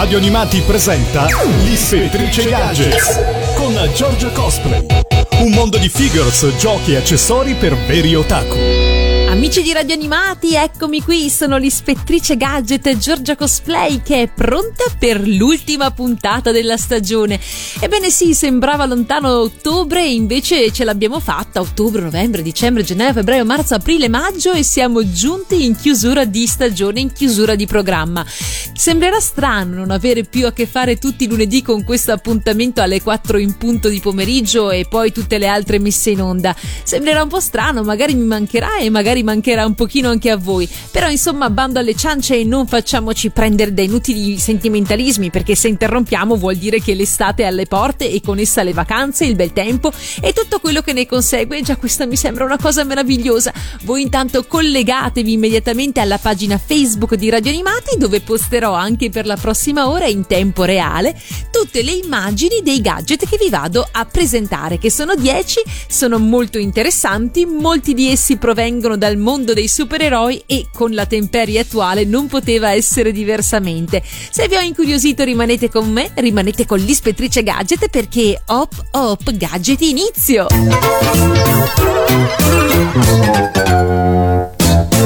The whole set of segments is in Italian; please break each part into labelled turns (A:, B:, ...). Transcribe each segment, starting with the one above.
A: Radio Animati presenta L'Ispettrice Gadgets con Giorgio Cosplay. Un mondo di figures, giochi e accessori per veri otaku.
B: Amici di Radio Animati, eccomi qui, sono l'ispettrice gadget Giorgia Cosplay che è pronta per l'ultima puntata della stagione. Ebbene sì, sembrava lontano ottobre e invece ce l'abbiamo fatta, ottobre, novembre, dicembre, gennaio, febbraio, marzo, aprile, maggio e siamo giunti in chiusura di stagione, in chiusura di programma. Sembrerà strano non avere più a che fare tutti i lunedì con questo appuntamento alle 4 in punto di pomeriggio e poi tutte le altre messe in onda. Sembrerà un po' strano, magari mi mancherà e magari mancherà un pochino anche a voi. Però insomma, bando alle ciance e non facciamoci prendere da inutili sentimentalismi, perché se interrompiamo vuol dire che l'estate è alle porte e con essa le vacanze, il bel tempo e tutto quello che ne consegue. Già questa mi sembra una cosa meravigliosa. Voi intanto collegatevi immediatamente alla pagina Facebook di Radio Animati dove posterò anche per la prossima ora in tempo reale tutte le immagini dei gadget che vi vado a presentare, che sono 10, sono molto interessanti, molti di essi provengono dal mondo dei supereroi e con la temperie attuale non poteva essere diversamente. Se vi ho incuriosito rimanete con me, rimanete con l'ispettrice gadget perché hop hop gadget inizio!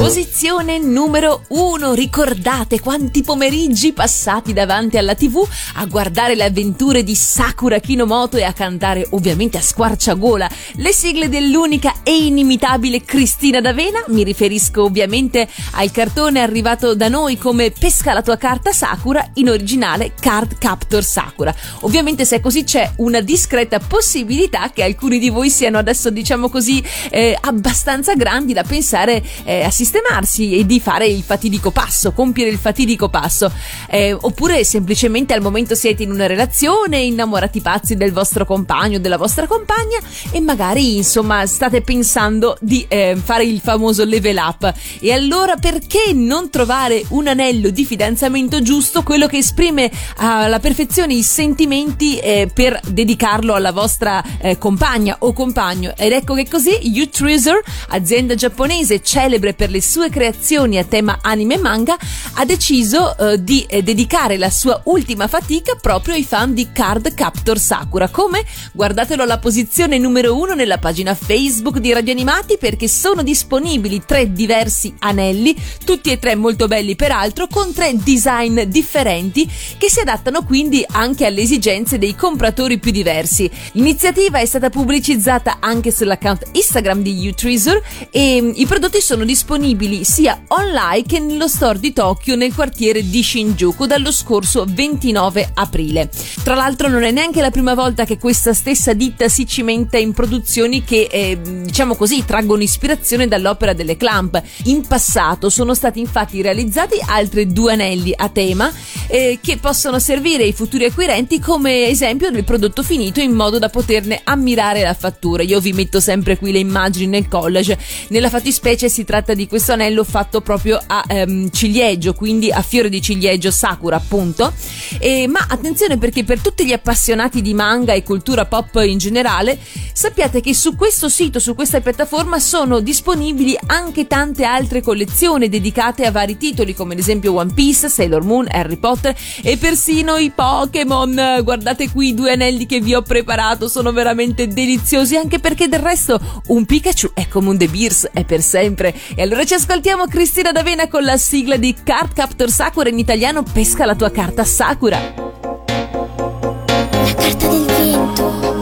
B: Posizione numero uno. Ricordate quanti pomeriggi passati davanti alla TV a guardare le avventure di Sakura Kinomoto e a cantare ovviamente a squarciagola le sigle dell'unica e inimitabile Cristina D'Avena. Mi riferisco ovviamente al cartone arrivato da noi come Pesca la tua carta Sakura, in originale Card Captor Sakura. Ovviamente se è così c'è una discreta possibilità che alcuni di voi siano adesso diciamo così eh, abbastanza grandi da pensare eh, a sistemare sistemarsi e di fare il fatidico passo, compiere il fatidico passo. Eh, oppure semplicemente al momento siete in una relazione, innamorati pazzi del vostro compagno o della vostra compagna e magari insomma state pensando di eh, fare il famoso level up. E allora perché non trovare un anello di fidanzamento giusto, quello che esprime alla perfezione i sentimenti eh, per dedicarlo alla vostra eh, compagna o compagno? Ed ecco che così U-Treasure, azienda giapponese celebre per le sue creazioni a tema anime e manga, ha deciso eh, di eh, dedicare la sua ultima fatica proprio ai fan di Card Captor Sakura. Come? Guardatelo alla posizione numero uno nella pagina Facebook di Radio Animati perché sono disponibili tre diversi anelli, tutti e tre molto belli peraltro, con tre design differenti che si adattano quindi anche alle esigenze dei compratori più diversi. L'iniziativa è stata pubblicizzata anche sull'account Instagram di Utreasure e mm, i prodotti sono disponibili disponibili sia online che nello store di Tokyo nel quartiere di Shinjuku dallo scorso 29 aprile. Tra l'altro non è neanche la prima volta che questa stessa ditta si cimenta in produzioni che eh, diciamo così traggono ispirazione dall'opera delle Clamp. In passato sono stati infatti realizzati altri due anelli a tema eh, che possono servire ai futuri acquirenti come esempio del prodotto finito in modo da poterne ammirare la fattura. Io vi metto sempre qui le immagini nel collage. Nella fattispecie si tratta di questo questo anello fatto proprio a ehm, ciliegio, quindi a fiore di ciliegio sakura appunto. E, ma attenzione perché per tutti gli appassionati di manga e cultura pop in generale, sappiate che su questo sito, su questa piattaforma sono disponibili anche tante altre collezioni dedicate a vari titoli come ad esempio One Piece, Sailor Moon, Harry Potter e persino i Pokémon. Guardate qui i due anelli che vi ho preparato, sono veramente deliziosi anche perché del resto un Pikachu è come un De Beers, è per sempre. E allora ci ascoltiamo Cristina D'Avena con la sigla di Card Captor Sakura in italiano Pesca la tua carta Sakura.
C: La carta del vento,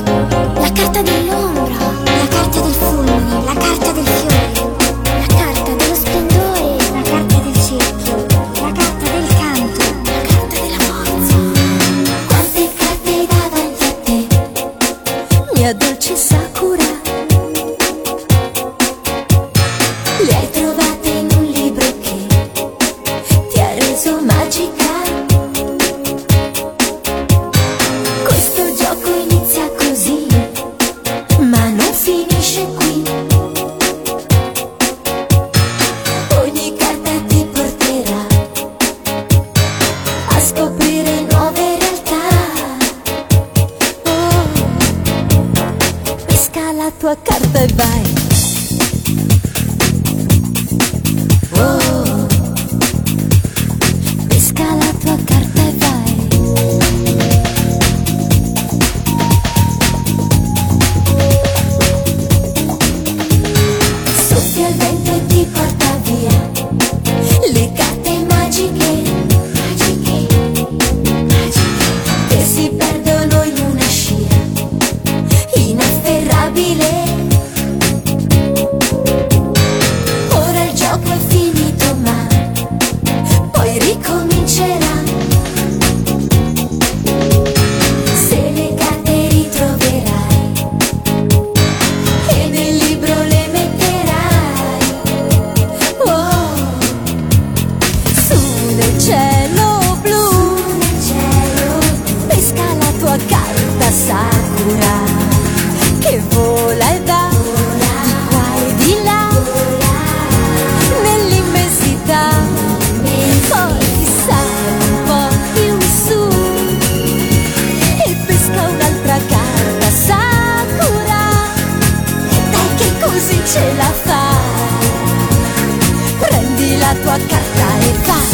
C: che vola e va di qua e di là. Vola, nell'immensità poi sale un po' più su. E pesca un'altra carta sakura dai che così ce la fa. Prendi la tua carta e vai.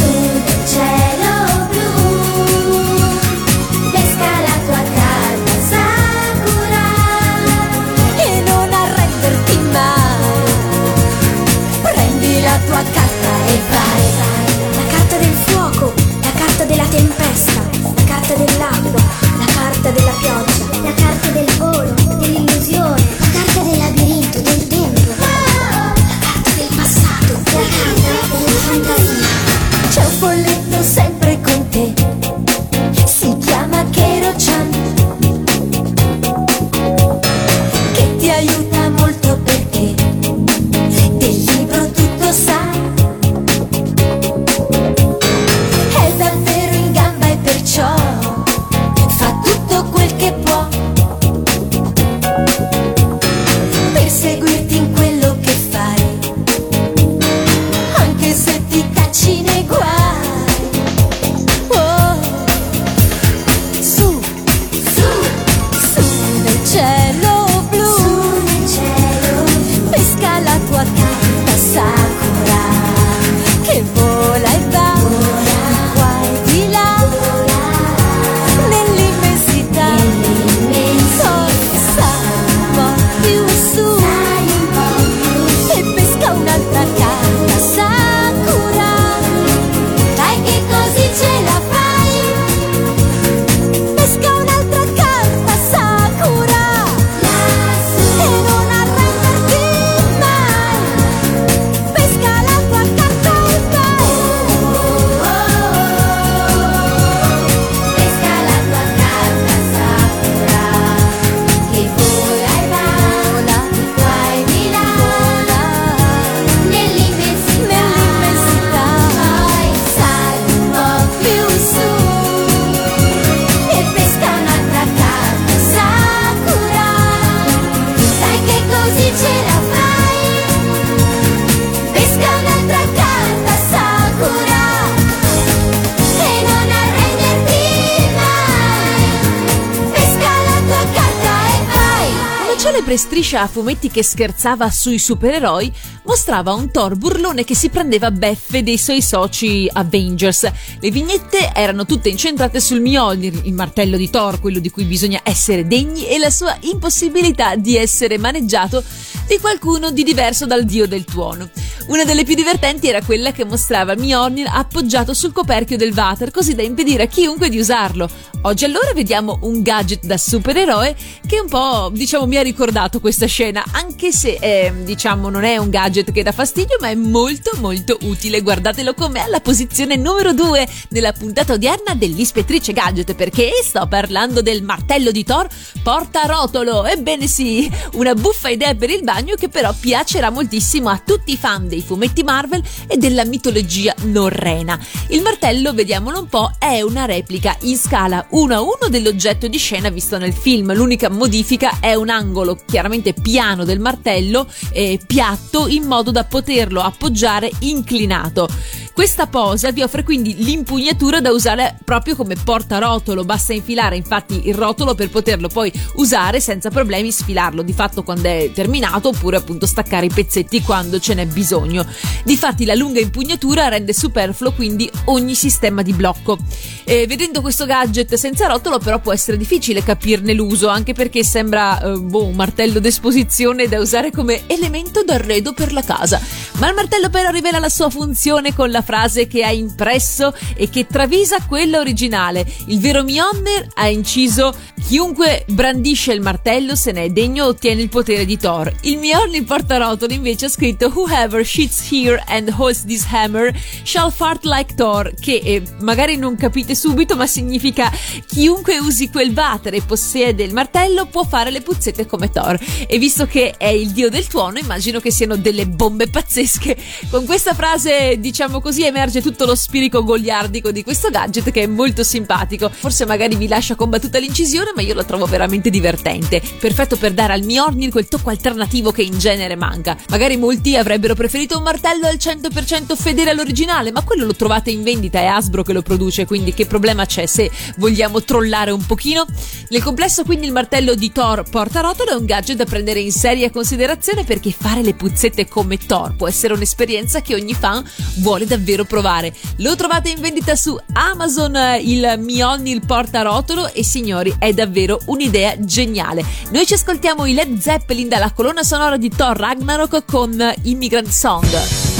B: Striscia a fumetti che scherzava sui supereroi, mostrava un Thor burlone che si prendeva beffe dei suoi soci Avengers. Le vignette erano tutte incentrate sul Mjolnir, il martello di Thor, quello di cui bisogna essere degni, e la sua impossibilità di essere maneggiato di qualcuno di diverso dal dio del tuono. Una delle più divertenti era quella che mostrava Mjolnir appoggiato sul coperchio del water, così da impedire a chiunque di usarlo. Oggi allora vediamo un gadget da supereroe che un po', diciamo, mi ha ricordato questa scena, anche se, eh, diciamo, non è un gadget che dà fastidio, ma è molto molto utile. Guardatelo com'è alla posizione numero 2 nella puntata odierna dell'Ispettrice Gadget, perché sto parlando del martello di Thor porta rotolo. Ebbene sì, una buffa idea per il bagno che però piacerà moltissimo a tutti i fan dei dei fumetti Marvel e della mitologia norrena. Il martello, vediamolo un po', è una replica in scala 1 a 1 dell'oggetto di scena visto nel film. L'unica modifica è un angolo chiaramente piano del martello, eh, piatto, in modo da poterlo appoggiare inclinato. Questa posa vi offre quindi l'impugnatura da usare proprio come portarotolo, basta infilare infatti il rotolo per poterlo poi usare senza problemi, sfilarlo di fatto quando è terminato oppure appunto staccare i pezzetti quando ce n'è bisogno. Difatti la lunga impugnatura rende superfluo quindi ogni sistema di blocco. E vedendo questo gadget senza rotolo però può essere difficile capirne l'uso anche perché sembra eh, boh, un martello d'esposizione da usare come elemento d'arredo per la casa. Ma il martello però rivela la sua funzione con la frase che ha impresso e che travisa quella originale. Il vero Mjolnir ha inciso chiunque brandisce il martello se ne è degno ottiene il potere di Thor. Il Mjolnir portarotolo invece ha scritto Whoever shits here and holds this hammer shall fart like Thor che eh, magari non capite subito ma significa chiunque usi quel water e possiede il martello può fare le puzzette come Thor. E visto che è il dio del tuono immagino che siano delle bombe pazzesche. Con questa frase diciamo così così emerge tutto lo spirito goliardico di questo gadget che è molto simpatico. Forse magari vi lascia combattuta l'incisione, ma io lo trovo veramente divertente. Perfetto per dare al Mjolnir quel tocco alternativo che in genere manca. Magari molti avrebbero preferito un martello al 100% fedele all'originale, ma quello lo trovate in vendita, è Asbro che lo produce, quindi che problema c'è se vogliamo trollare un pochino? Nel complesso quindi il martello di Thor portarotolo è un gadget da prendere in seria considerazione perché fare le puzzette come Thor può essere un'esperienza che ogni fan vuole davvero davvero provare. Lo trovate in vendita su Amazon, il Mjolnir portarotolo e signori è davvero un'idea geniale. Noi ci ascoltiamo i Led Zeppelin dalla colonna sonora di Thor Ragnarok con Immigrant Song.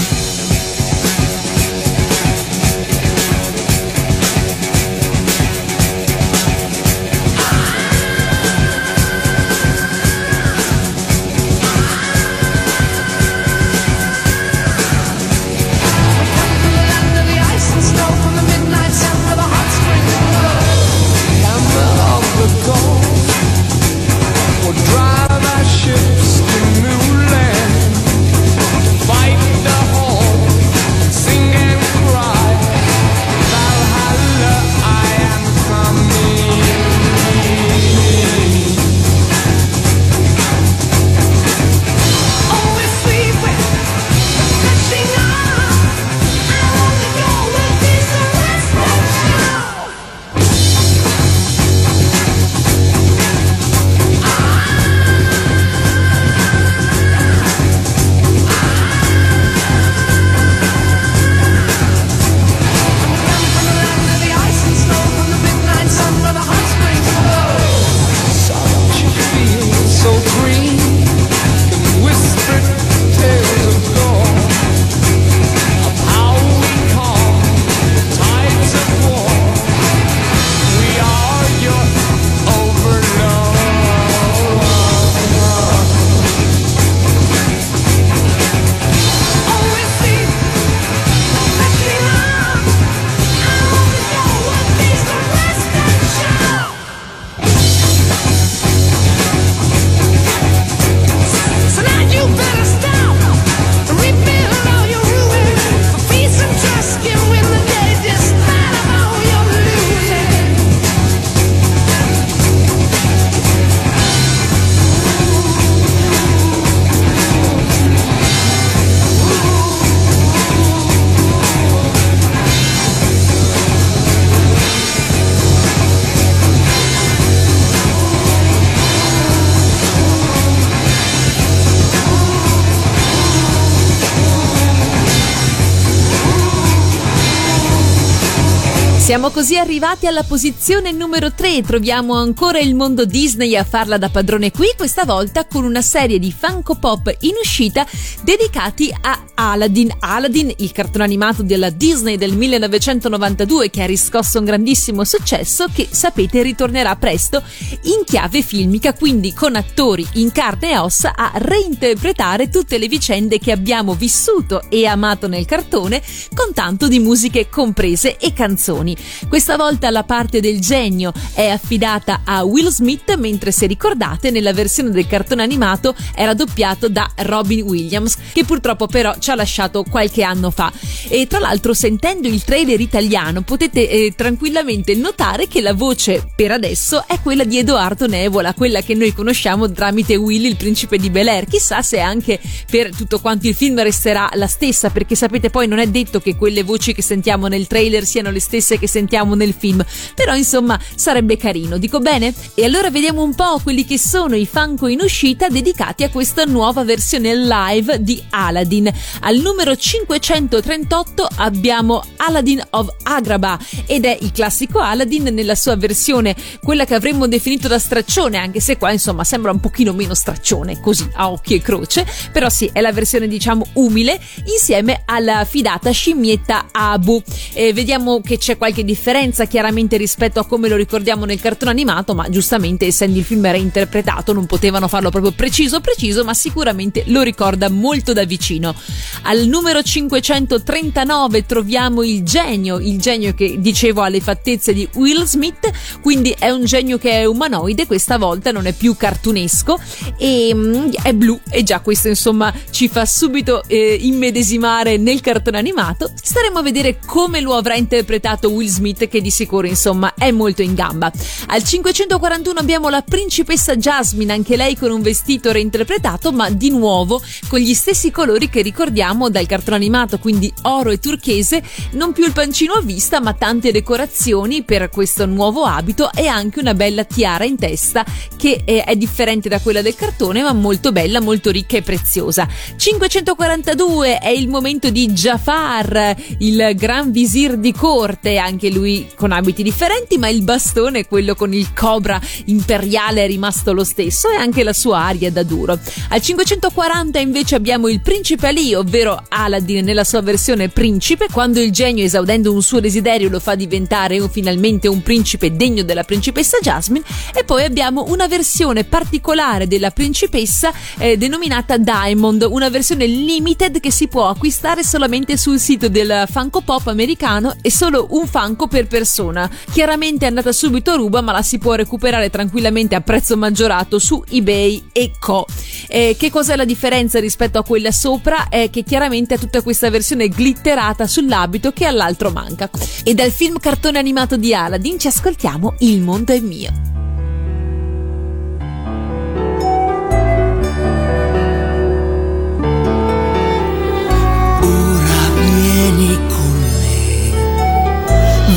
B: Siamo così arrivati alla posizione numero 3. Troviamo ancora il mondo Disney a farla da padrone qui, questa volta con una serie di Funko Pop in uscita dedicati a Aladdin. Aladdin, il cartone animato della Disney del 1992 che ha riscosso un grandissimo successo che sapete ritornerà presto in chiave filmica, quindi con attori in carne e ossa a reinterpretare tutte le vicende che abbiamo vissuto e amato nel cartone con tanto di musiche comprese e canzoni. Questa volta la parte del genio è affidata a Will Smith, mentre se ricordate nella versione del cartone animato era doppiato da Robin Williams, che purtroppo però ci ha lasciato qualche anno fa. E tra l'altro sentendo il trailer italiano potete eh, tranquillamente notare che la voce per adesso è quella di Edoardo Nevola, quella che noi conosciamo tramite Willy, il principe di Bel Air. Chissà se anche per tutto quanto il film resterà la stessa, perché sapete poi non è detto che quelle voci che sentiamo nel trailer siano le stesse che sentiamo nel film, però insomma sarebbe carino, dico bene? E allora vediamo un po' quelli che sono i Funko in uscita dedicati a questa nuova versione live di Aladdin. Al numero 538 abbiamo Aladdin of Agrabah ed è il classico Aladdin nella sua versione, quella che avremmo definito da straccione, anche se qua insomma sembra un pochino meno straccione, così a occhi e croce, però sì, è la versione diciamo umile insieme alla fidata scimmietta Abu. E vediamo che c'è qualche differenza chiaramente rispetto a come lo ricordiamo nel cartone animato, ma giustamente essendo il film reinterpretato non potevano farlo proprio preciso preciso, ma sicuramente lo ricorda molto da vicino. Al numero 539 troviamo il genio, il genio che dicevo ha le fattezze di Will Smith, quindi è un genio che è umanoide, questa volta non è più cartunesco e mm, è blu e già questo insomma ci fa subito eh, immedesimare nel cartone animato. Staremo a vedere come lo avrà interpretato Smith che di sicuro insomma è molto in gamba. Al 541 abbiamo la principessa Jasmine, anche lei con un vestito reinterpretato ma di nuovo con gli stessi colori che ricordiamo dal cartone animato, quindi oro e turchese, non più il pancino a vista ma tante decorazioni per questo nuovo abito e anche una bella tiara in testa che è differente da quella del cartone ma molto bella, molto ricca e preziosa. 542 è il momento di Jafar, il gran visir di corte, anche lui con abiti differenti ma il bastone, quello con il cobra imperiale è rimasto lo stesso e anche la sua aria da duro. Al 540 invece abbiamo il principe Ali, ovvero Aladdin nella sua versione principe, quando il genio esaudendo un suo desiderio lo fa diventare finalmente un principe degno della principessa Jasmine e poi abbiamo una versione particolare della principessa eh, denominata Diamond, una versione limited che si può acquistare solamente sul sito del Funko Pop americano e solo un Funko per persona. Chiaramente è andata subito a ruba ma la si può recuperare tranquillamente a prezzo maggiorato su eBay e Co. Eh, che cos'è la differenza rispetto a quella sopra? È che chiaramente ha tutta questa versione glitterata sull'abito che all'altro manca. E dal film cartone animato di Aladdin ci ascoltiamo Il mondo è mio.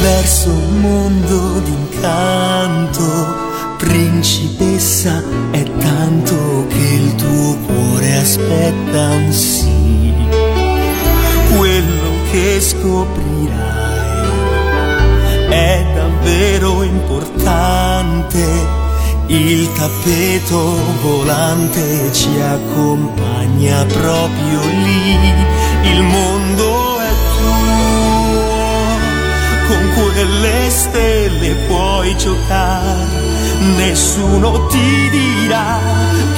D: Verso un mondo d'incanto. Principessa, è tanto che il tuo cuore aspetta sì. Quello che scoprirai è davvero importante. Il tappeto volante ci accompagna proprio lì. Il mondo con stelle puoi giocare, nessuno ti dirà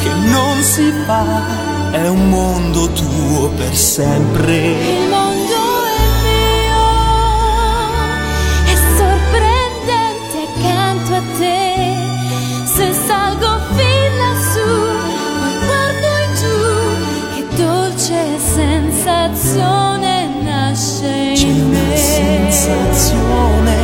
D: che non si fa, è un mondo tuo per sempre.
C: Il mondo è mio, è sorprendente accanto a te, se salgo fin lassù, poi guardo giù, che dolce sensazione
D: sensazione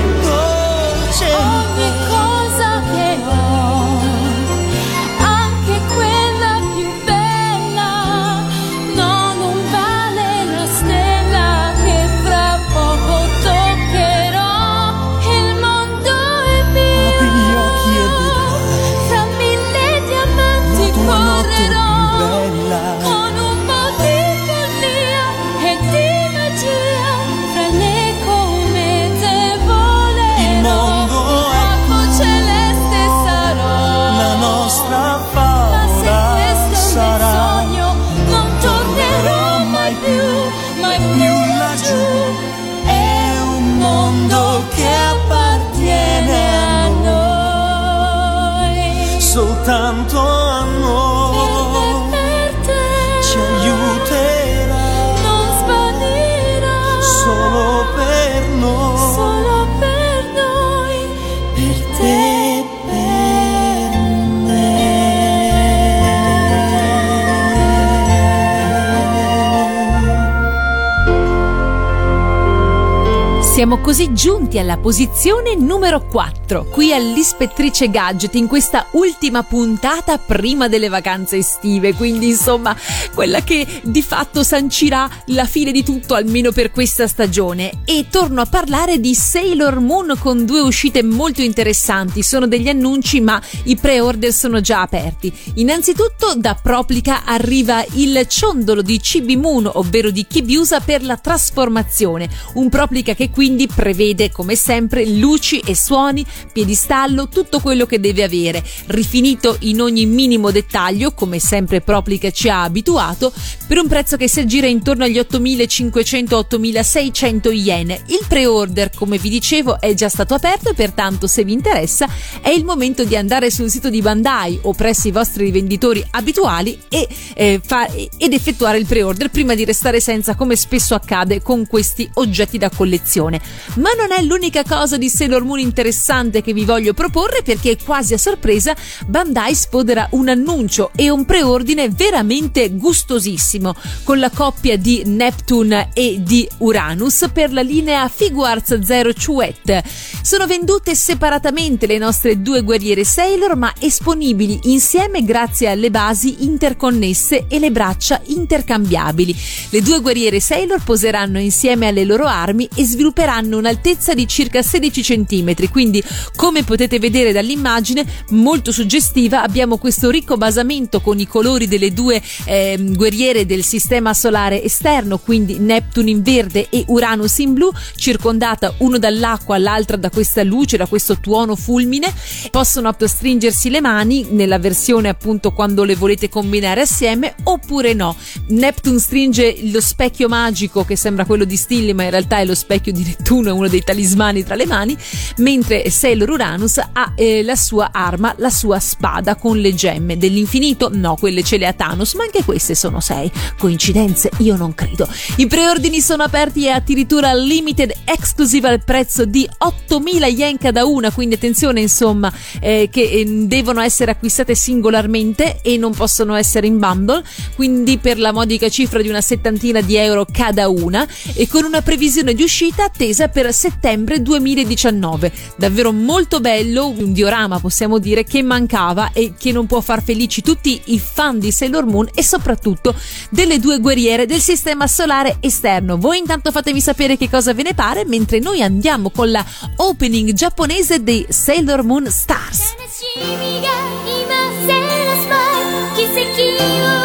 B: Siamo così giunti alla posizione numero 4, qui all'Ispettrice Gadget in questa ultima puntata prima delle vacanze estive, quindi insomma quella che di fatto sancirà la fine di tutto almeno per questa stagione. E torno a parlare di Sailor Moon con due uscite molto interessanti, sono degli annunci ma i pre-order sono già aperti. Innanzitutto da Proplica arriva il ciondolo di Chibi Moon, ovvero di Kibiusa per la trasformazione, un Proplica che quindi prevede come sempre luci e suoni, piedistallo, tutto quello che deve avere, rifinito in ogni minimo dettaglio, come sempre Proplica ci ha abituato, per un prezzo che si aggira intorno agli 8.500-8.600 yen. Il pre-order, come vi dicevo, è già stato aperto e pertanto se vi interessa è il momento di andare sul sito di Bandai o presso i vostri rivenditori abituali e, eh, fa- ed effettuare il pre-order prima di restare senza come spesso accade con questi oggetti da collezione. Ma non è l'unica cosa di Sailor Moon interessante che vi voglio proporre perché quasi a sorpresa Bandai sfodera un annuncio e un preordine veramente gustosissimo con la coppia di Neptune e di Uranus per la linea Figuarts Zero Chouette. Sono vendute separatamente le nostre due guerriere Sailor ma esponibili insieme grazie alle basi interconnesse e le braccia intercambiabili. Le due guerriere Sailor poseranno insieme alle loro armi e svilupperanno un'altezza di circa 16 cm, quindi come potete vedere dall'immagine molto suggestiva abbiamo questo ricco basamento con i colori delle due eh, guerriere del sistema solare esterno, quindi Neptune in verde e Uranus in blu, circondata uno dall'acqua, l'altra da questa luce, da questo tuono fulmine. Possono stringersi le mani nella versione appunto quando le volete combinare assieme oppure no. Neptune stringe lo specchio magico che sembra quello di Stilly ma in realtà è lo specchio di è uno dei talismani tra le mani, mentre Sailor Uranus ha eh, la sua arma, la sua spada con le gemme dell'infinito. No, quelle ce le ha Thanos, ma anche queste sono sei. Coincidenze? Io non credo. I preordini sono aperti e addirittura limited exclusive al prezzo di 8000 yen cada una, quindi attenzione insomma eh, che eh, devono essere acquistate singolarmente e non possono essere in bundle, quindi per la modica cifra di una settantina di euro cada una e con una previsione di uscita attesa per settembre 2019. Davvero molto bello, un diorama possiamo dire che mancava e che non può far felici tutti i fan di Sailor Moon e soprattutto delle due guerriere del sistema solare esterno. Voi intanto fatemi sapere che cosa ve ne pare mentre noi andiamo con la opening giapponese dei Sailor Moon Stars.
C: 悲しみが今セーラスマイル奇跡を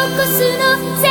C: 起こすの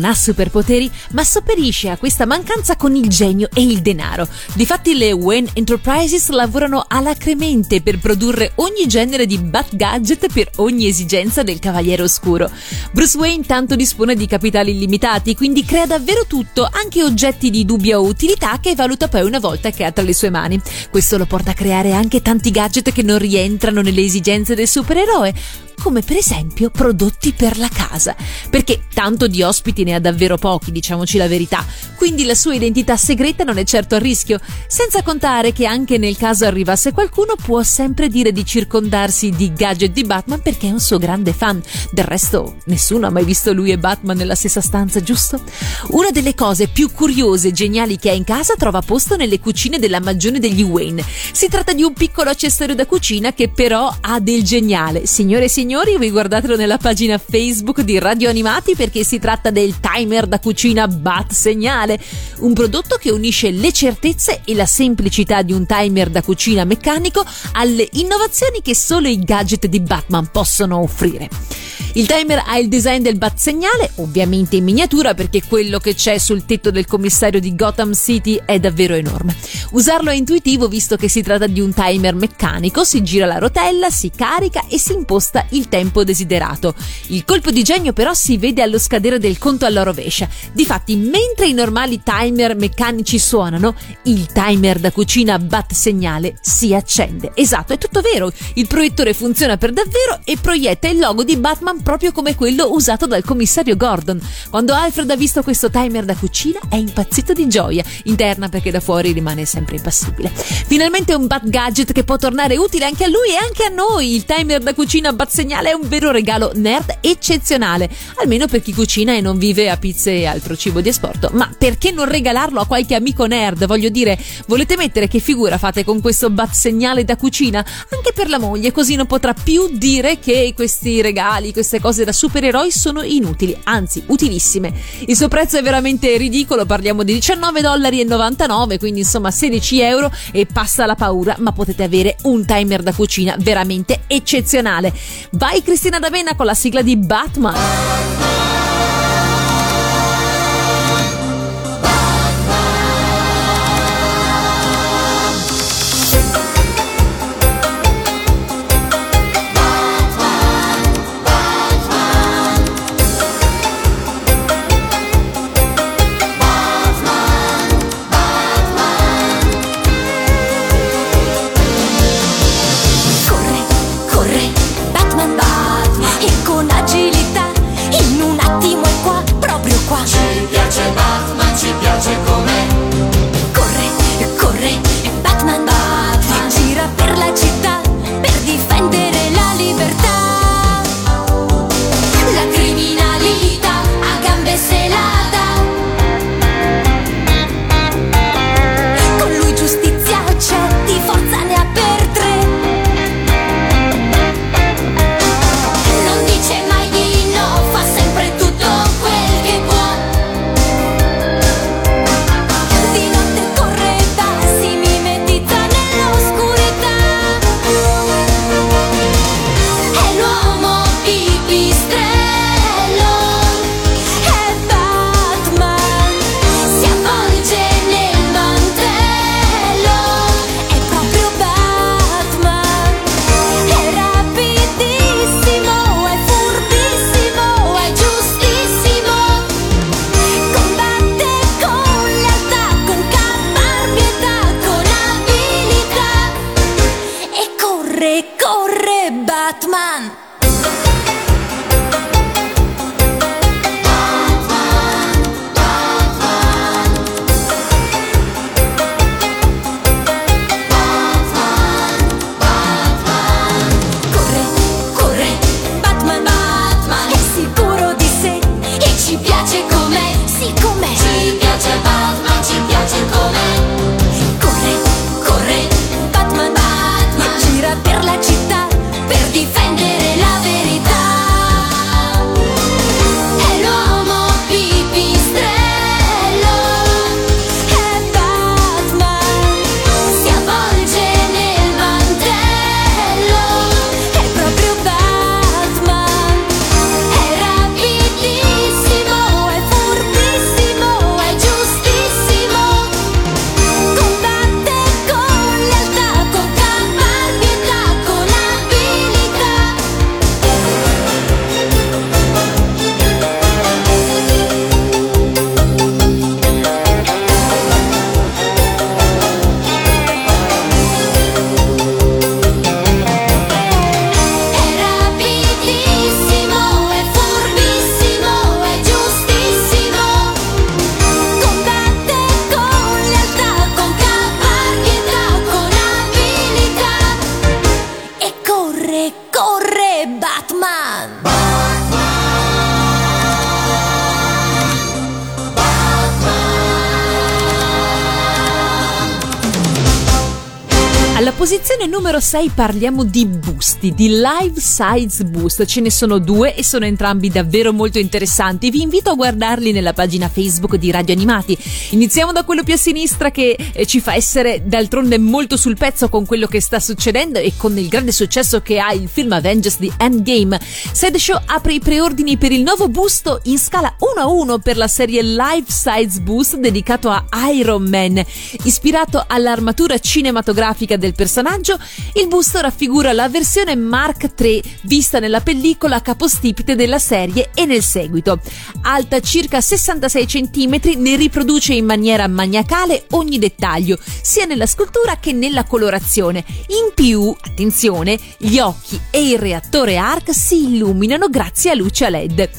B: Non ha superpoteri, ma sopperisce a questa mancanza con il genio e il denaro. Difatti le Wayne Enterprises lavorano alacremente per produrre ogni genere di Bat gadget per ogni esigenza del Cavaliere Oscuro. Bruce Wayne tanto dispone di capitali illimitati, quindi crea davvero tutto, anche oggetti di dubbia utilità che valuta poi una volta che ha tra le sue mani. Questo lo porta a creare anche tanti gadget che non rientrano nelle esigenze del supereroe, come per esempio prodotti per la casa, perché tanto di ospiti ne ha davvero pochi, diciamoci la verità, quindi la sua identità segreta non è certo a rischio, senza contare che anche nel caso arrivasse qualcuno può sempre dire di circondarsi di gadget di Batman perché è un suo grande fan. Del resto nessuno ha mai visto lui e Batman nella stessa stanza, giusto? Una delle cose più curiose e geniali che ha in casa trova posto nelle cucine della magione degli Wayne. Si tratta di un piccolo accessorio da cucina che però ha del geniale. Signore e signori, signori, vi guardatelo nella pagina Facebook di Radio Animati perché si tratta del timer da cucina Bat Segnale, un prodotto che unisce le certezze e la semplicità di un timer da cucina meccanico alle innovazioni che solo i gadget di Batman possono offrire. Il timer ha il design del bat segnale, ovviamente in miniatura perché quello che c'è sul tetto del commissario di Gotham City è davvero enorme. Usarlo è intuitivo visto che si tratta di un timer meccanico, si gira la rotella, si carica e si imposta il tempo desiderato. Il colpo di genio però si vede allo scadere del conto alla rovescia. Difatti, mentre i normali timer meccanici suonano, il timer da cucina bat segnale si accende. Esatto, è tutto vero. Il proiettore funziona per davvero e proietta il logo di Batman proprio come quello usato dal commissario Gordon. Quando Alfred ha visto questo timer da cucina è impazzito di gioia, interna perché da fuori rimane sempre impassibile. Finalmente un Bat Gadget che può tornare utile anche a lui e anche a noi. Il timer da cucina Bat Segnale è un vero regalo nerd eccezionale, almeno per chi cucina e non vive a pizze e altro cibo di esporto. Ma perché non regalarlo a qualche amico nerd? Voglio dire, volete mettere che figura fate con questo Bat Segnale da cucina? Anche per la moglie, così non potrà più dire che questi regali, questi queste cose da supereroi sono inutili, anzi utilissime. Il suo prezzo è veramente ridicolo, parliamo di 19,99 dollari, quindi insomma 16 euro e passa la paura, ma potete avere un timer da cucina veramente eccezionale. Vai Cristina D'Avena con la sigla di Batman. 6 parliamo di busti, di life size boost. Ce ne sono due e sono entrambi davvero molto interessanti. Vi invito a guardarli nella pagina Facebook di Radio Animati. Iniziamo da quello più a sinistra che eh, ci fa essere d'altronde molto sul pezzo con quello che sta succedendo e con il grande successo che ha il film Avengers di Endgame. Sideshow apre i preordini per il nuovo busto in scala 1 a 1 per la serie Life Size Boost dedicato a Iron Man. Ispirato all'armatura cinematografica del personaggio, il busto raffigura la versione Mark III vista nella pellicola capostipite della serie e nel seguito. Alta circa 66 cm, ne riproduce in maniera maniacale ogni dettaglio, sia nella scultura che nella colorazione. In più, attenzione, gli occhi e il reattore ARC si illuminano grazie a luce a LED.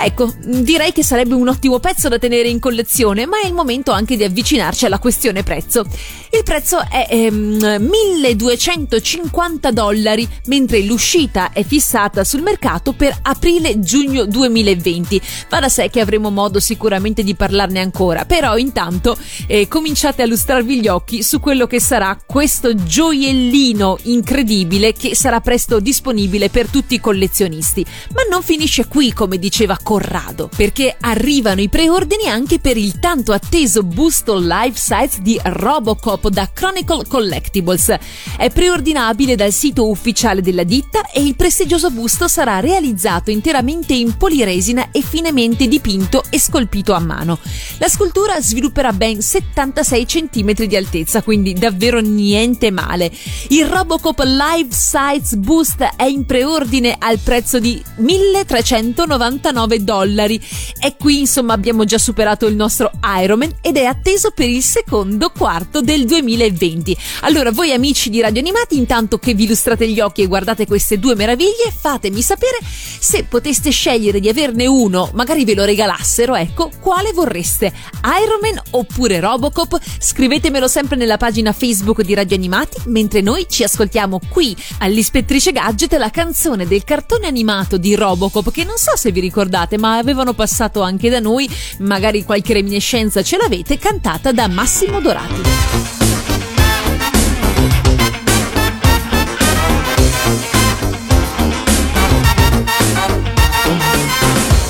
B: Ecco, direi che sarebbe un ottimo pezzo da tenere in collezione, ma è il momento anche di avvicinarci alla questione prezzo. Il prezzo è ehm, 1250 dollari, mentre l'uscita è fissata sul mercato per aprile-giugno 2020. Va da sé che avremo modo sicuramente di parlarne ancora, però intanto eh, cominciate a lustrarvi gli occhi su quello che sarà questo gioiellino incredibile che sarà presto disponibile per tutti i collezionisti. Ma non finisce qui, come diceva Corrado, perché arrivano i preordini anche per il tanto atteso busto life size di Robocop da Chronicle Collectibles. È preordinabile dal sito ufficiale della ditta e il prestigioso busto sarà realizzato interamente in poliresina e finemente dipinto e scolpito a mano. La scultura svilupperà ben 76 cm di altezza, quindi davvero niente male. Il Robocop Life Size Boost è in preordine al prezzo di 1399 dollari e qui insomma abbiamo già superato il nostro Ironman ed è atteso per il secondo quarto del 2020. Allora voi amici di Radio Animati intanto che vi illustrate gli occhi e guardate queste due meraviglie fatemi sapere se poteste scegliere di averne uno, magari ve lo regalassero, ecco, quale vorreste? Ironman oppure Robocop? Scrivetemelo sempre nella pagina Facebook di Radio Animati mentre noi ci ascoltiamo qui all'Ispettrice Gadget la canzone del cartone animato di Robocop che non so se vi ricordate ma avevano passato anche da noi, magari qualche reminiscenza ce l'avete, cantata da Massimo Dorati.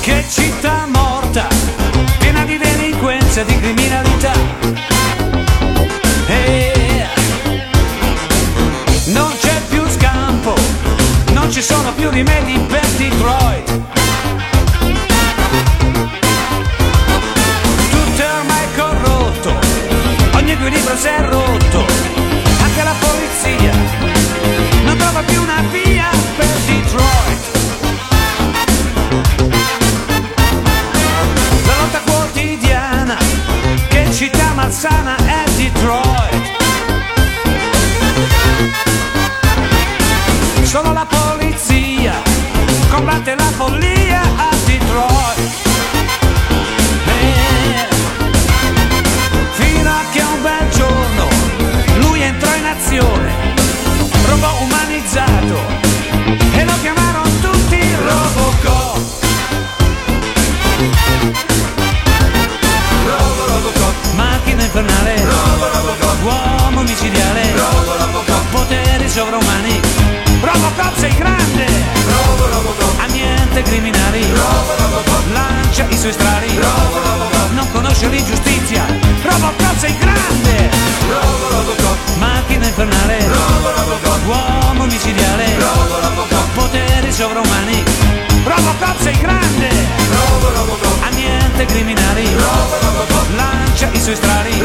E: Che città morta, piena di delinquenza, di criminalità. Eh, non c'è più scampo, non ci sono più rimedi per Detroit. Ogni equilibrio si è rotto, anche la polizia non trova più una via per Detroit. La lotta quotidiana, che città malsana è Detroit. Solo la polizia combatte la Infernale Uomo micidiale. Poteri sovraumani Robocop sei grande. Ambiente criminali. Lancia i suoi strali. Non conosce l'ingiustizia. Robocop sei grande. Macchina infernale. Uomo micidiale. Poteri sovraumani Robocop sei grande. Ambiente criminali. Lancia i suoi strali.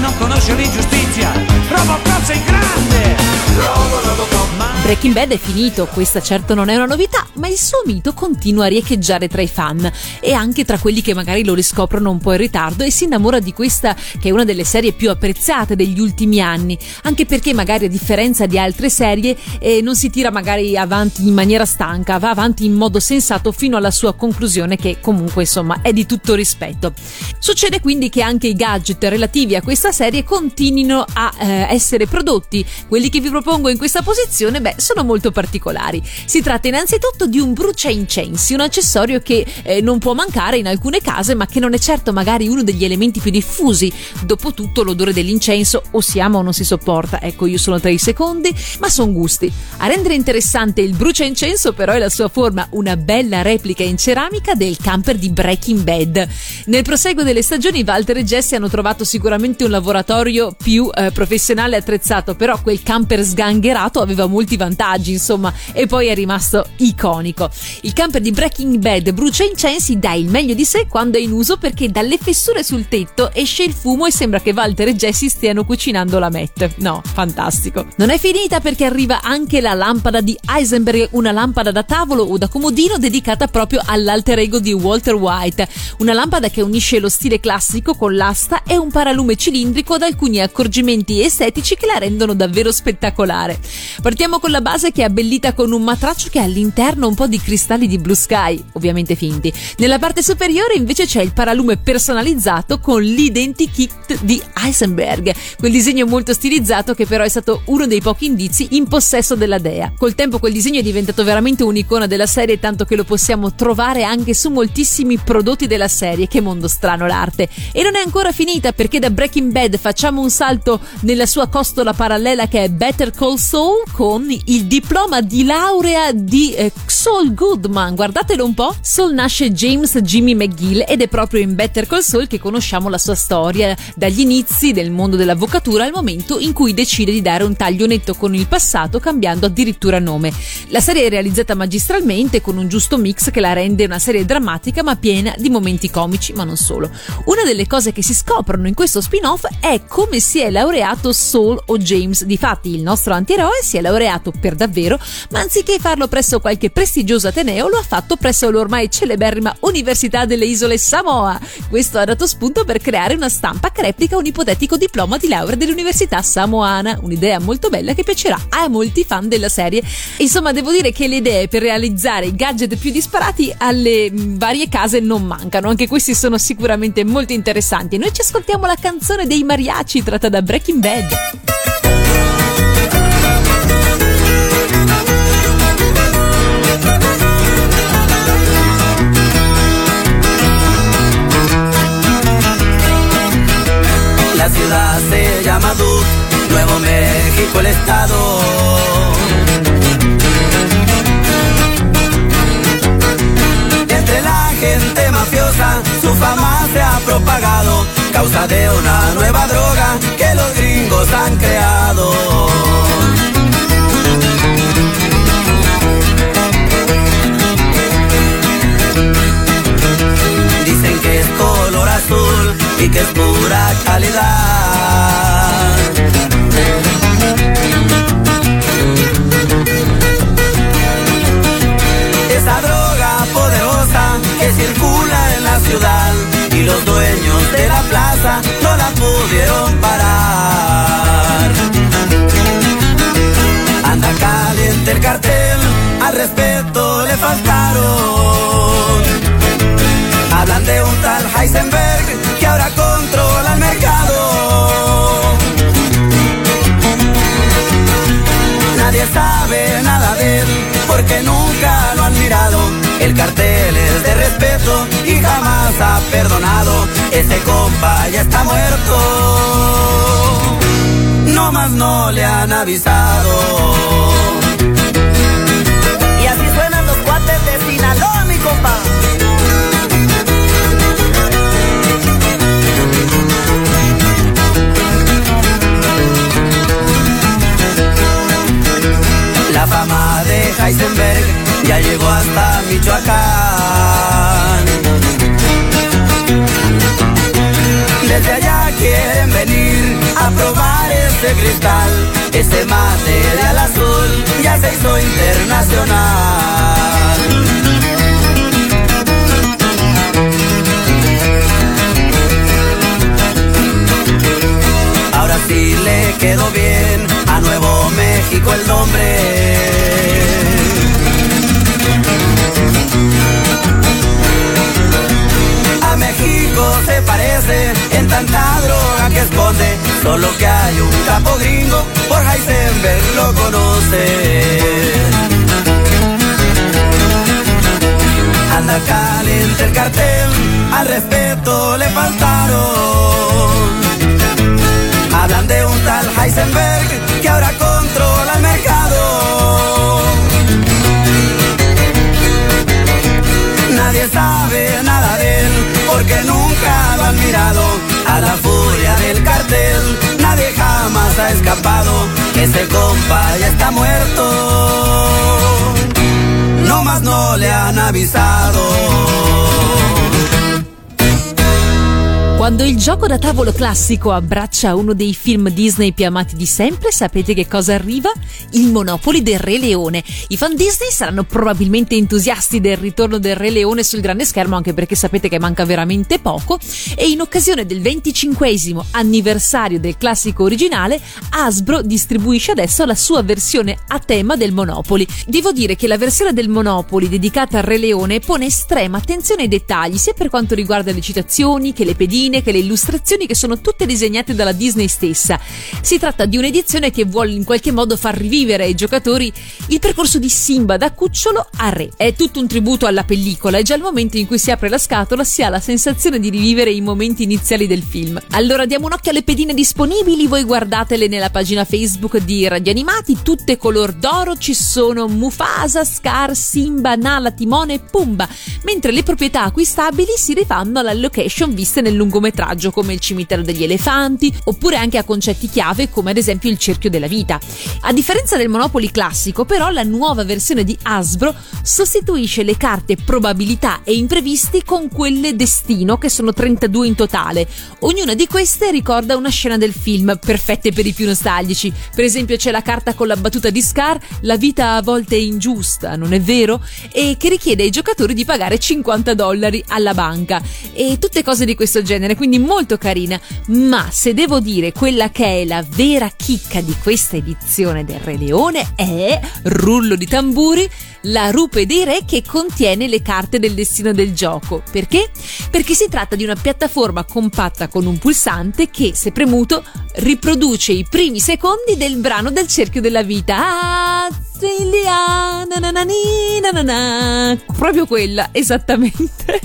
E: Non conosce l'ingiustizia. Robocop sei grande
B: Breaking Bad è finito, questa certo non è una novità, ma il suo mito continua a riecheggiare tra i fan e anche tra quelli che magari lo riscoprono un po' in ritardo e si innamora di questa che è una delle serie più apprezzate degli ultimi anni, anche perché magari a differenza di altre serie eh, non si tira magari avanti in maniera stanca, va avanti in modo sensato fino alla sua conclusione che comunque insomma è di tutto rispetto. Succede quindi che anche i gadget relativi a questa serie continuino a eh, essere prodotti. Quelli che vi propongo in questa posizione, beh, sono molto particolari. Si tratta innanzitutto di un bruciaincensi, un accessorio che eh, non può mancare in alcune case, ma che non è certo magari uno degli elementi più diffusi. Dopotutto l'odore dell'incenso o si ama o non si sopporta. Ecco, io sono tra i secondi, ma sono gusti. A rendere interessante il bruciaincenso però è la sua forma, una bella replica in ceramica del camper di Breaking Bad. Nel proseguo delle stagioni Walter e Jesse hanno trovato sicuramente un laboratorio più eh, professionale e attrezzato, però quel camper sgangherato aveva molti vantaggi, insomma, e poi è rimasto iconico. Il camper di Breaking Bad brucia incensi dà il meglio di sé quando è in uso perché dalle fessure sul tetto esce il fumo e sembra che Walter e Jesse stiano cucinando la Met. No, fantastico. Non è finita perché arriva anche la lampada di Heisenberg, una lampada da tavolo o da comodino dedicata proprio all'alter ego di Walter White, una lampada che unisce lo stile classico con l'asta e un paralume cilindrico ad alcuni accorgimenti estetici che la rendono davvero spettacolare. Partiamo con la base che è abbellita con un matraccio che ha all'interno un po' di cristalli di blue sky, ovviamente finti. Nella parte superiore invece c'è il paralume personalizzato con l'identikit di Heisenberg, quel disegno molto stilizzato che però è stato uno dei pochi indizi in possesso della dea. Col tempo quel disegno è diventato veramente un'icona della serie, tanto che lo possiamo trovare anche su moltissimi prodotti della serie. Che mondo strano l'arte! E non è ancora finita perché da Breaking Bad facciamo un salto nella sua costola parallela che è Better Call Saul con il diploma di laurea di eh, Saul Goodman. Guardatelo un po'. Saul nasce James Jimmy McGill ed è proprio in Better Call Saul che conosciamo la sua storia dagli inizi del mondo dell'avvocatura al momento in cui decide di dare un taglio netto con il passato cambiando addirittura nome. La serie è realizzata magistralmente con un giusto mix che la rende una serie drammatica ma piena di momenti comici, ma non solo. Una delle cose che si scoprono in questo spin-off è come si è laureato Saul o James. Difatti, il nostro antieroe si è laureato per davvero, ma anziché farlo presso qualche prestigioso ateneo, lo ha fatto presso l'ormai celeberrima Università delle Isole Samoa. Questo ha dato spunto per creare una stampa che replica un ipotetico diploma di laurea dell'Università Samoana. Un'idea molto bella che piacerà a molti fan della serie. Insomma, devo dire che le idee per realizzare i gadget più disparati alle mm, varie case non mancano. Anche questi sono sicuramente molto interessanti. Noi ci ascoltiamo la canzone dei mariachi tratta da Breaking Bad.
F: La ciudad se llama Duke, Nuevo México el estado. Entre la gente mafiosa su fama se ha propagado, causa de una nueva droga que los gringos han creado. Que es pura calidad. Esa droga poderosa que circula en la ciudad y los dueños de la plaza no la pudieron parar. Anda caliente el cartel, al respeto le faltaron. Hablan de un tal Heisenberg que ahora controla el mercado. Nadie sabe nada de él porque nunca lo han mirado. El cartel es de respeto y jamás ha perdonado. Ese compa ya está muerto. No más no le han avisado. Y así suenan los cuates de Sinaloa, mi compa. Michoacán. Desde allá quieren venir a probar ese cristal, ese material azul ya se hizo internacional. Ahora sí le quedó bien a Nuevo México el nombre. Se parece en tanta droga que esconde Solo que hay un capo gringo, por Heisenberg lo conoce. Anda caliente el cartel, al respeto le faltaron. Hablan de un tal Heisenberg que ahora controla el mercado. Nadie sabe nada de él porque nunca lo han mirado. A la furia del cartel nadie jamás ha escapado. Ese compa ya está muerto. No más no le han avisado.
B: Quando il gioco da tavolo classico abbraccia uno dei film Disney più amati di sempre, sapete che cosa arriva? Il Monopoli del Re Leone. I fan Disney saranno probabilmente entusiasti del ritorno del Re Leone sul grande schermo, anche perché sapete che manca veramente poco. E in occasione del 25 anniversario del classico originale, Hasbro distribuisce adesso la sua versione a tema del Monopoli. Devo dire che la versione del Monopoli dedicata al Re Leone pone estrema attenzione ai dettagli, sia per quanto riguarda le citazioni che le pedine che le illustrazioni che sono tutte disegnate dalla Disney stessa. Si tratta di un'edizione che vuole in qualche modo far rivivere ai giocatori il percorso di Simba da cucciolo a re. È tutto un tributo alla pellicola e già al momento in cui si apre la scatola si ha la sensazione di rivivere i momenti iniziali del film. Allora diamo un occhio alle pedine disponibili, voi guardatele nella pagina Facebook di Radio Animati, tutte color d'oro, ci sono Mufasa, Scar, Simba, Nala, Timone e Pumba, mentre le proprietà acquistabili si rifanno alla location viste nel lungometraggio come il cimitero degli elefanti, oppure anche a concetti chiave come ad esempio il cerchio della vita. A differenza del Monopoli classico, però, la nuova versione di Hasbro sostituisce le carte probabilità e imprevisti con quelle destino, che sono 32 in totale. Ognuna di queste ricorda una scena del film, perfette per i più nostalgici. Per esempio c'è la carta con la battuta di Scar, la vita a volte è ingiusta, non è vero? E che richiede ai giocatori di pagare 50 dollari alla banca. E tutte cose di questo genere quindi molto carina, ma se devo dire quella che è la vera chicca di questa edizione del Re Leone è, rullo di tamburi, la rupe dei re che contiene le carte del destino del gioco. Perché? Perché si tratta di una piattaforma compatta con un pulsante che, se premuto, riproduce i primi secondi del brano del cerchio della vita. Ah, Cecilia, na na na ni, na na na. proprio quella, esattamente.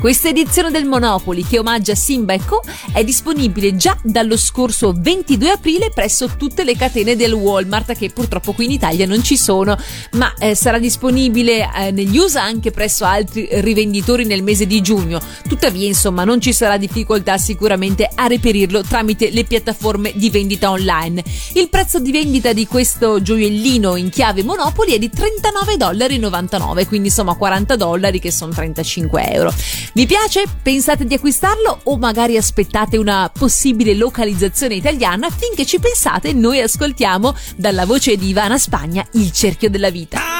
B: Questa edizione del Monopoli che omaggia Simba e Co è disponibile già dallo scorso 22 aprile presso tutte le catene del Walmart che purtroppo qui in Italia non ci sono, ma eh, sarà disponibile eh, negli USA anche presso altri rivenditori nel mese di giugno. Tuttavia, insomma, non ci sarà difficoltà sicuramente a reperirlo tramite le piattaforme di vendita online. Il prezzo di vendita di questo gioiellino in chiave Monopoli è di 39,99 dollari, quindi insomma 40 dollari che sono 35 euro. Vi piace? Pensate di acquistarlo o magari aspettate una possibile localizzazione italiana? Finché ci pensate, noi ascoltiamo dalla voce di Ivana Spagna Il cerchio della vita.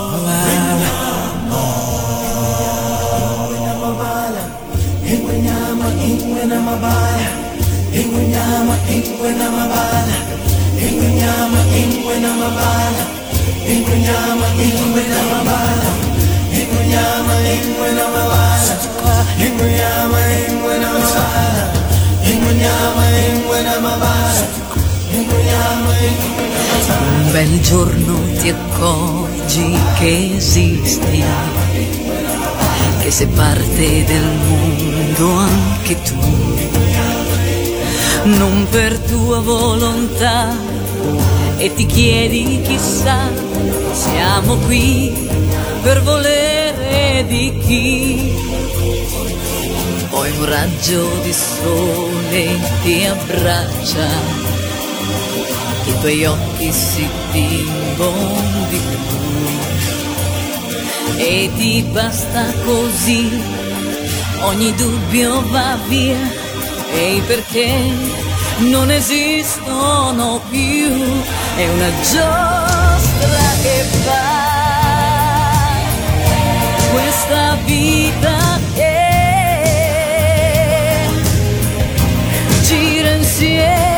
G: Un bel giorno ti accorgi che esisti, che sei parte del mondo anche tu, non per tua volontà, e ti chiedi chissà, siamo qui per volere di chi. Poi un raggio di sole ti abbraccia i tuoi occhi si tingono di blu e ti basta così, ogni dubbio va via e perché non esistono più, è una giostra che va questa vita che gira insieme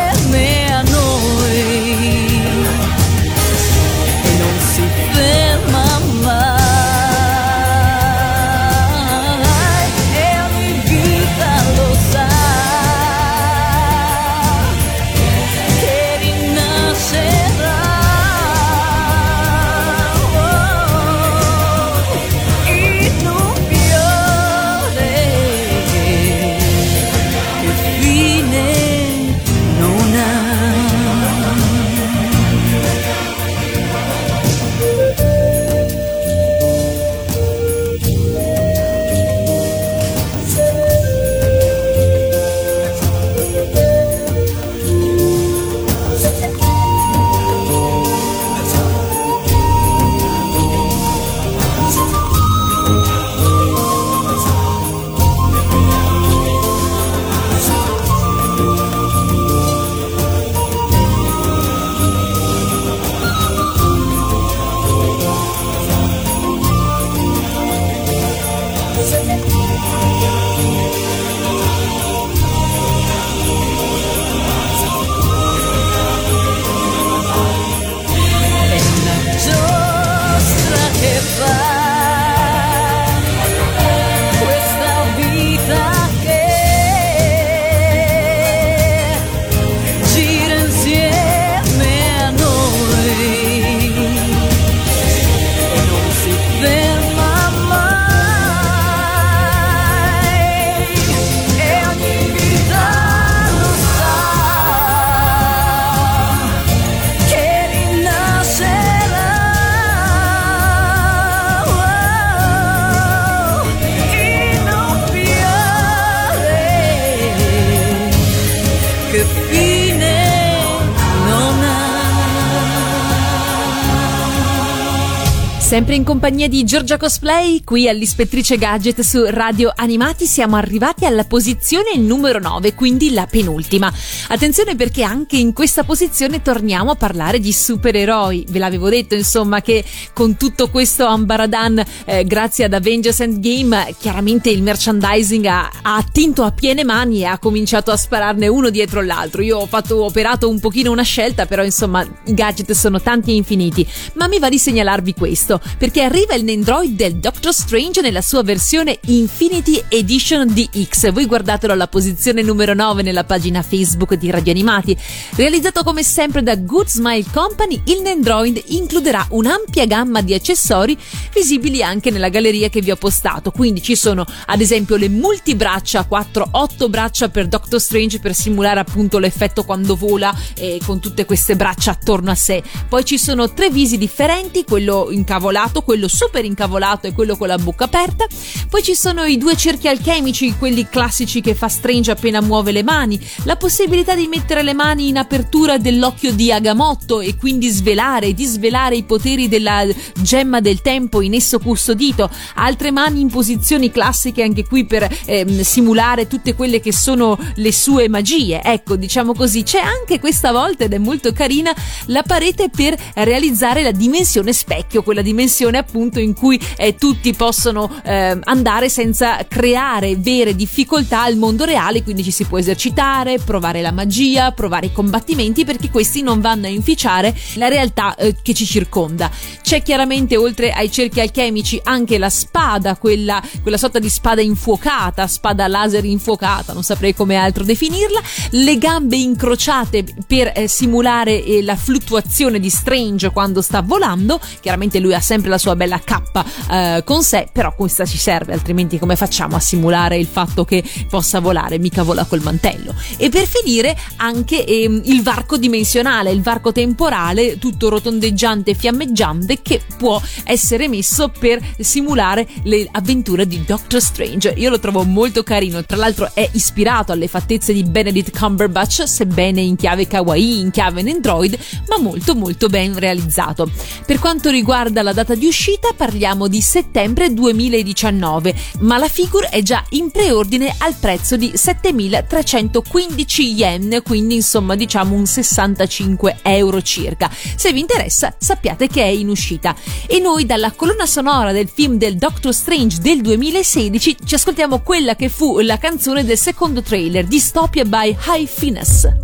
B: Sempre in compagnia di Giorgia Cosplay, qui all'Ispettrice Gadget su Radio Animati siamo arrivati alla posizione numero 9, quindi la penultima. Attenzione perché anche in questa posizione torniamo a parlare di supereroi. Ve l'avevo detto insomma che con tutto questo ambaradan, eh, grazie ad Avengers Endgame, chiaramente il merchandising ha, ha attinto a piene mani e ha cominciato a spararne uno dietro l'altro. Io ho fatto ho operato un pochino una scelta, però insomma i gadget sono tanti e infiniti. Ma mi va di segnalarvi questo, perché arriva il Nendroid del Doctor Strange nella sua versione Infinity Edition DX. Voi guardatelo alla posizione numero 9 nella pagina Facebook di Radio Animati. Realizzato come sempre da Good Smile Company, il Nendroid includerà un'ampia gamma di accessori visibili anche nella galleria che vi ho postato. Quindi ci sono ad esempio le multibraccia 4, 8 braccia per Doctor Strange per simulare appunto l'effetto quando vola e con tutte queste braccia attorno a sé. Poi ci sono tre visi differenti, quello incavolato, quello super incavolato e quello con la bocca aperta. Poi ci sono i due cerchi alchemici, quelli classici che fa Strange appena muove le mani, la possibilità di mettere le mani in apertura dell'occhio di Agamotto e quindi svelare e disvelare i poteri della gemma del tempo in esso custodito, altre mani in posizioni classiche anche qui per ehm, simulare tutte quelle che sono le sue magie. Ecco, diciamo così, c'è anche questa volta ed è molto carina la parete per realizzare la dimensione specchio, quella dimensione appunto in cui eh, tutti possono eh, andare senza creare vere difficoltà al mondo reale, quindi ci si può esercitare, provare la magia, provare i combattimenti perché questi non vanno a inficiare la realtà eh, che ci circonda. C'è chiaramente oltre ai cerchi alchemici anche la spada, quella, quella sorta di spada infuocata, spada laser infuocata, non saprei come altro definirla, le gambe incrociate per eh, simulare eh, la fluttuazione di Strange quando sta volando, chiaramente lui ha sempre la sua bella cappa eh, con sé, però questa ci serve, altrimenti come facciamo a simulare il fatto che possa volare, mica vola col mantello. E per finire anche ehm, il varco dimensionale, il varco temporale, tutto rotondeggiante e fiammeggiante che può essere messo per simulare le avventure di Doctor Strange. Io lo trovo molto carino, tra l'altro è ispirato alle fattezze di Benedict Cumberbatch, sebbene in chiave kawaii, in chiave Android, ma molto molto ben realizzato. Per quanto riguarda la la data di uscita parliamo di settembre 2019, ma la figure è già in preordine al prezzo di 7315 yen, quindi insomma diciamo un 65 euro circa. Se vi interessa sappiate che è in uscita. E noi dalla colonna sonora del film del Doctor Strange del 2016 ci ascoltiamo quella che fu la canzone del secondo trailer, Dystopia by High Finesse.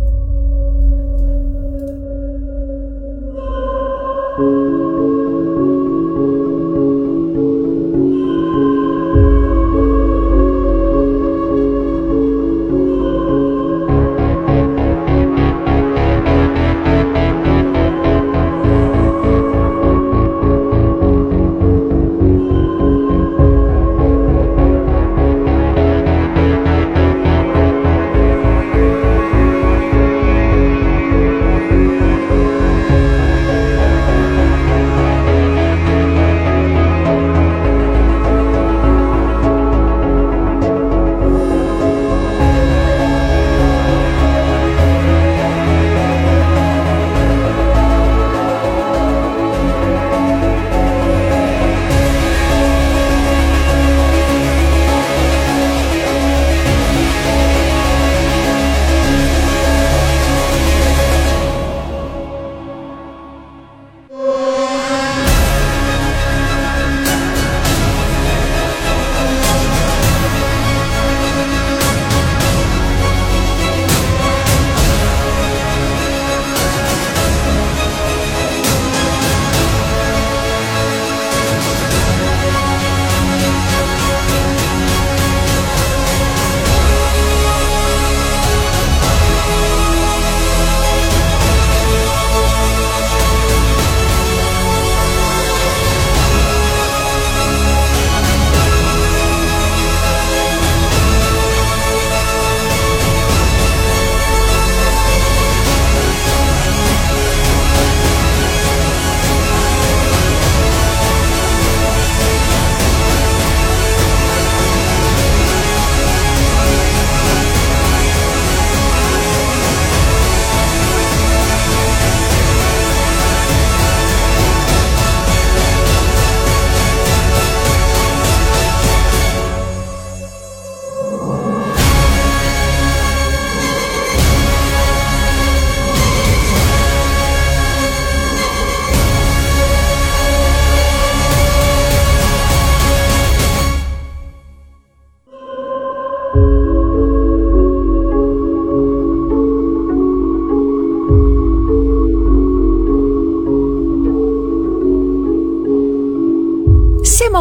B: Siamo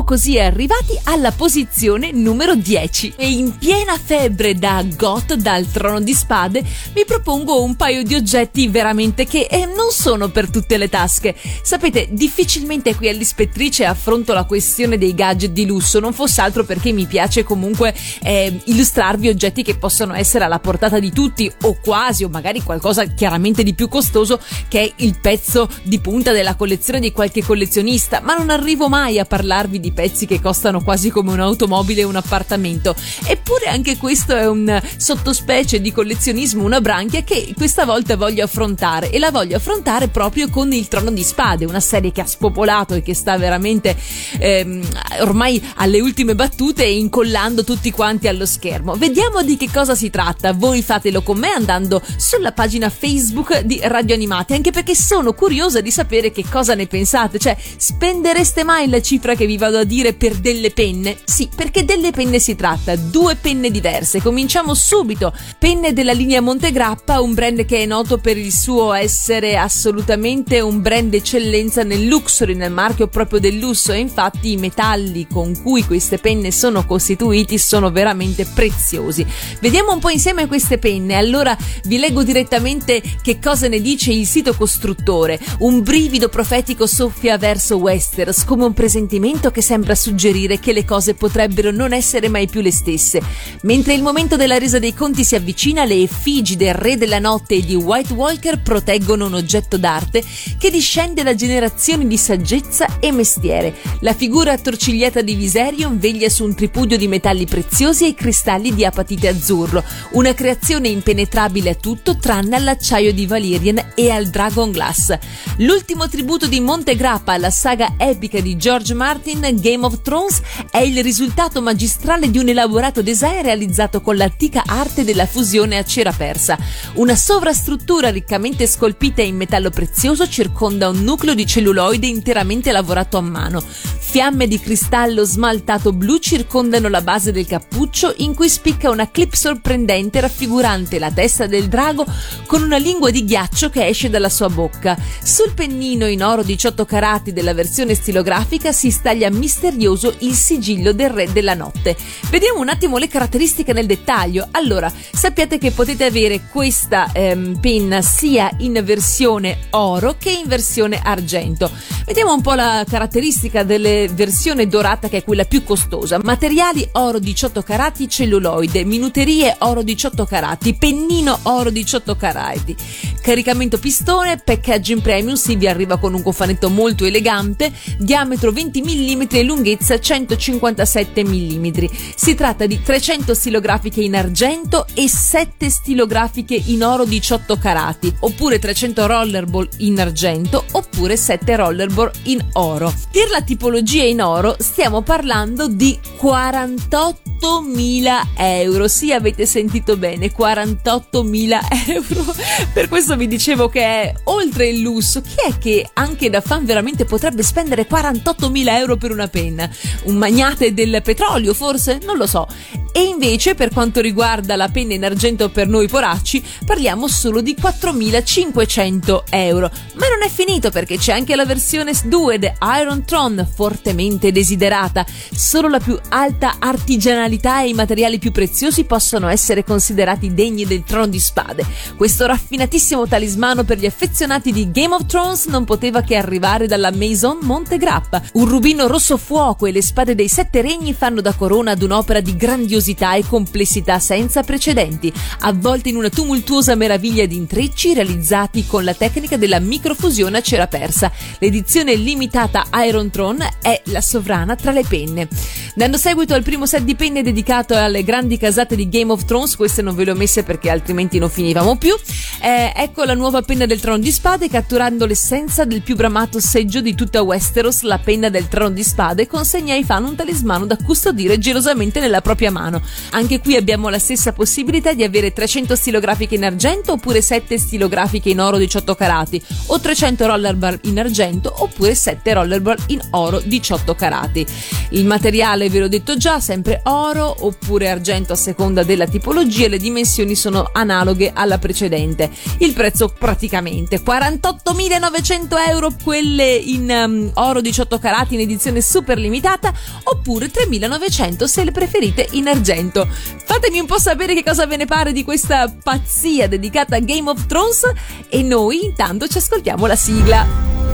B: così arrivati alla posizione numero 10 e in piena febbre da Goth dal trono di spade vi propongo un paio di oggetti veramente che eh, non sono per tutte le tasche. Sapete, difficilmente qui all'ispettrice affronto la questione dei gadget di lusso, non fosse altro perché mi piace comunque eh, illustrarvi oggetti che possono essere alla portata di tutti o quasi o magari qualcosa chiaramente di più costoso che è il pezzo di punta della collezione di qualche collezionista, ma non arrivo mai a parlarvi di pezzi che costano quasi come un'automobile o un appartamento. Eppure anche questo è un sottospecie di collezionismo, una branchia che questa volta voglio affrontare e la voglio affrontare proprio con il Trono di Spade, una serie che ha spopolato e che sta veramente ehm, ormai alle ultime battute e incollando tutti quanti allo schermo. Vediamo di che cosa si tratta. Voi fatelo con me andando sulla pagina Facebook di Radio Animati, anche perché sono curiosa di sapere che cosa ne pensate. Cioè, spendereste mai la cifra che vi vado a dire per delle penne? Sì, perché delle penne si tratta, due penne diverse. Cominciamo subito. Penne della linea Montegrappa, un brand che è noto per il suo essere assolutamente un brand eccellenza nel luxury, nel marchio proprio del lusso e infatti i metalli con cui queste penne sono costituiti sono veramente preziosi. Vediamo un po' insieme queste penne. Allora vi leggo direttamente che cosa ne dice il sito costruttore. Un brivido profetico soffia verso Westeros come un presentimento che sembra sembra suggerire che le cose potrebbero non essere mai più le stesse. Mentre il momento della resa dei conti si avvicina, le effigi del Re della Notte e di White Walker proteggono un oggetto d'arte che discende da generazioni di saggezza e mestiere. La figura attorcigliata di Viserion veglia su un tripudio di metalli preziosi e cristalli di apatite azzurro, una creazione impenetrabile a tutto tranne all'acciaio di Valyrian e al Dragon Glass. L'ultimo tributo di Montegrappa alla saga epica di George Martin, Game of Thrones, è il risultato magistrale di un elaborato design realizzato con l'antica arte della fusione a cera persa. Una sovrastruttura riccamente scolpita in metallo prezioso circonda un nucleo di celluloide interamente lavorato a mano. Fiamme di cristallo smaltato blu circondano la base del cappuccio in cui spicca una clip sorprendente raffigurante la testa del drago con una lingua di ghiaccio che esce dalla sua bocca. Sul pennino in oro 18 carati della versione stilografica si staglia misterioso il sigillo del re della notte. Vediamo un attimo le caratteristiche nel dettaglio. Allora, sappiate che potete avere questa ehm, penna sia in versione oro che in versione argento. Vediamo un po' la caratteristica delle versione dorata che è quella più costosa. Materiali oro 18 carati celluloide, minuterie oro 18 carati, pennino oro 18 carati. Caricamento pistone, packaging premium, si vi arriva con un cofanetto molto elegante, diametro 20 mm e lunghezza 157 mm. Si tratta di 300 stilografiche in argento e 7 stilografiche in oro 18 carati, oppure 300 rollerball in argento, oppure 7 rollerball in oro. Per la tipologia in oro stiamo parlando di 48.000 euro. Sì, avete sentito bene, 48.000 euro. Per questo vi dicevo che è oltre il lusso. Chi è che anche da fan veramente potrebbe spendere 48.000 euro per una penna? Un magnate del petrolio, forse? Non lo so. E invece, per quanto riguarda la penna in argento per noi poracci, parliamo solo di 4.500 euro. Ma non è finito perché c'è anche la versione 2 The Iron Tron, fortemente desiderata. Solo la più alta artigianalità e i materiali più preziosi possono essere considerati degni del trono di spade. Questo raffinatissimo talismano per gli affezionati di Game of Thrones non poteva che arrivare dalla Maison Montegrappa. Un rubino rosso fuoco e le spade dei sette regni fanno da corona ad un'opera di grandiosità e complessità senza precedenti, avvolte in una tumultuosa meraviglia di intrecci realizzati con la tecnica della microfusione a cera persa. L'edizione limitata Iron Throne è la sovrana tra le penne. Dando seguito al primo set di penne dedicato alle grandi casate di Game of Thrones, queste non ve le ho messe perché altrimenti non finivamo più, eh, ecco la nuova penna del trono di spade catturando l'essenza del più bramato seggio di tutta Westeros, la penna del trono di spade consegna ai fan un talismano da custodire gelosamente nella propria mano. Anche qui abbiamo la stessa possibilità di avere 300 stilografiche in argento oppure 7 stilografiche in oro 18 carati o 300 rollerball in argento oppure 7 rollerball in oro 18 carati. Il materiale ve l'ho detto già, sempre oro oppure argento a seconda della tipologia e le dimensioni sono analoghe alla precedente. Il prezzo praticamente 48.900 euro quelle in um, oro 18 carati in edizione super limitata oppure 3.900 se le preferite in argento. Fatemi un po' sapere che cosa ve ne pare di questa pazzia dedicata a Game of Thrones e noi intanto ci ascoltiamo la sigla.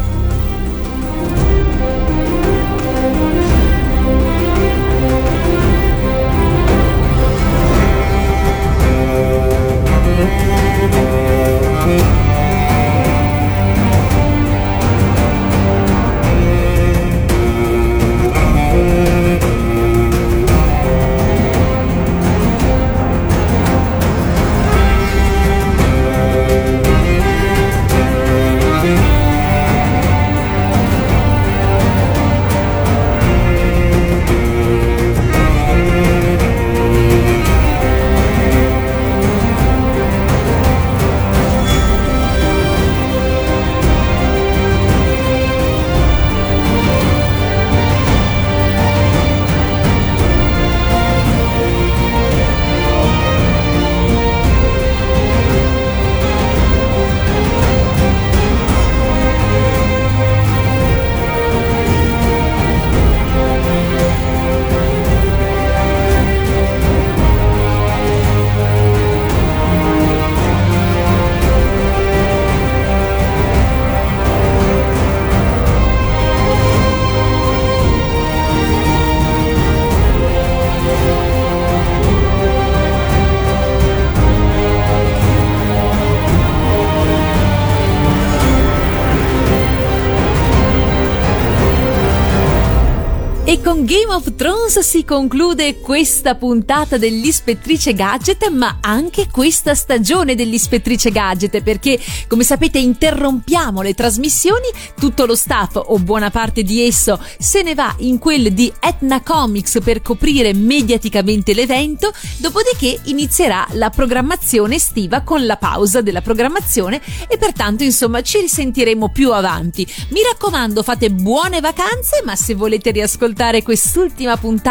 B: Thrones si conclude questa puntata dell'Ispettrice Gadget, ma anche questa stagione dell'Ispettrice Gadget, perché come sapete interrompiamo le trasmissioni, tutto lo staff o buona parte di esso se ne va in quel di Etna Comics per coprire mediaticamente l'evento, dopodiché inizierà la programmazione estiva con la pausa della programmazione e pertanto insomma ci risentiremo più avanti. Mi raccomando, fate buone vacanze, ma se volete riascoltare ascoltare quest'ultima puntata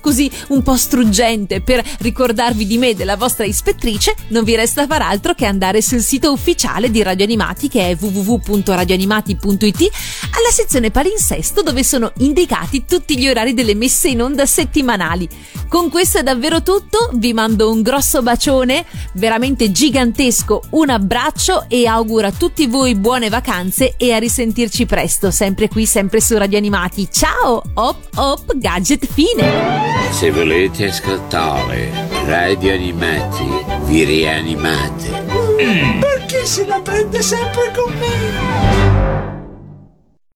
B: così un po' struggente per ricordarvi di me, della vostra ispettrice, non vi resta far altro che andare sul sito ufficiale di Radio Animati che è www.radioanimati.it alla sezione palinsesto dove sono indicati tutti gli orari delle messe in onda settimanali. Con questo è davvero tutto, vi mando un grosso bacione, veramente gigantesco, un abbraccio e auguro a tutti voi buone vacanze e a risentirci presto, sempre qui, sempre su Radio Animati. Ciao! Op, op, gadget fine!
H: Se volete ascoltare Radio Animati, vi rianimate.
D: Perché se la prende sempre con me?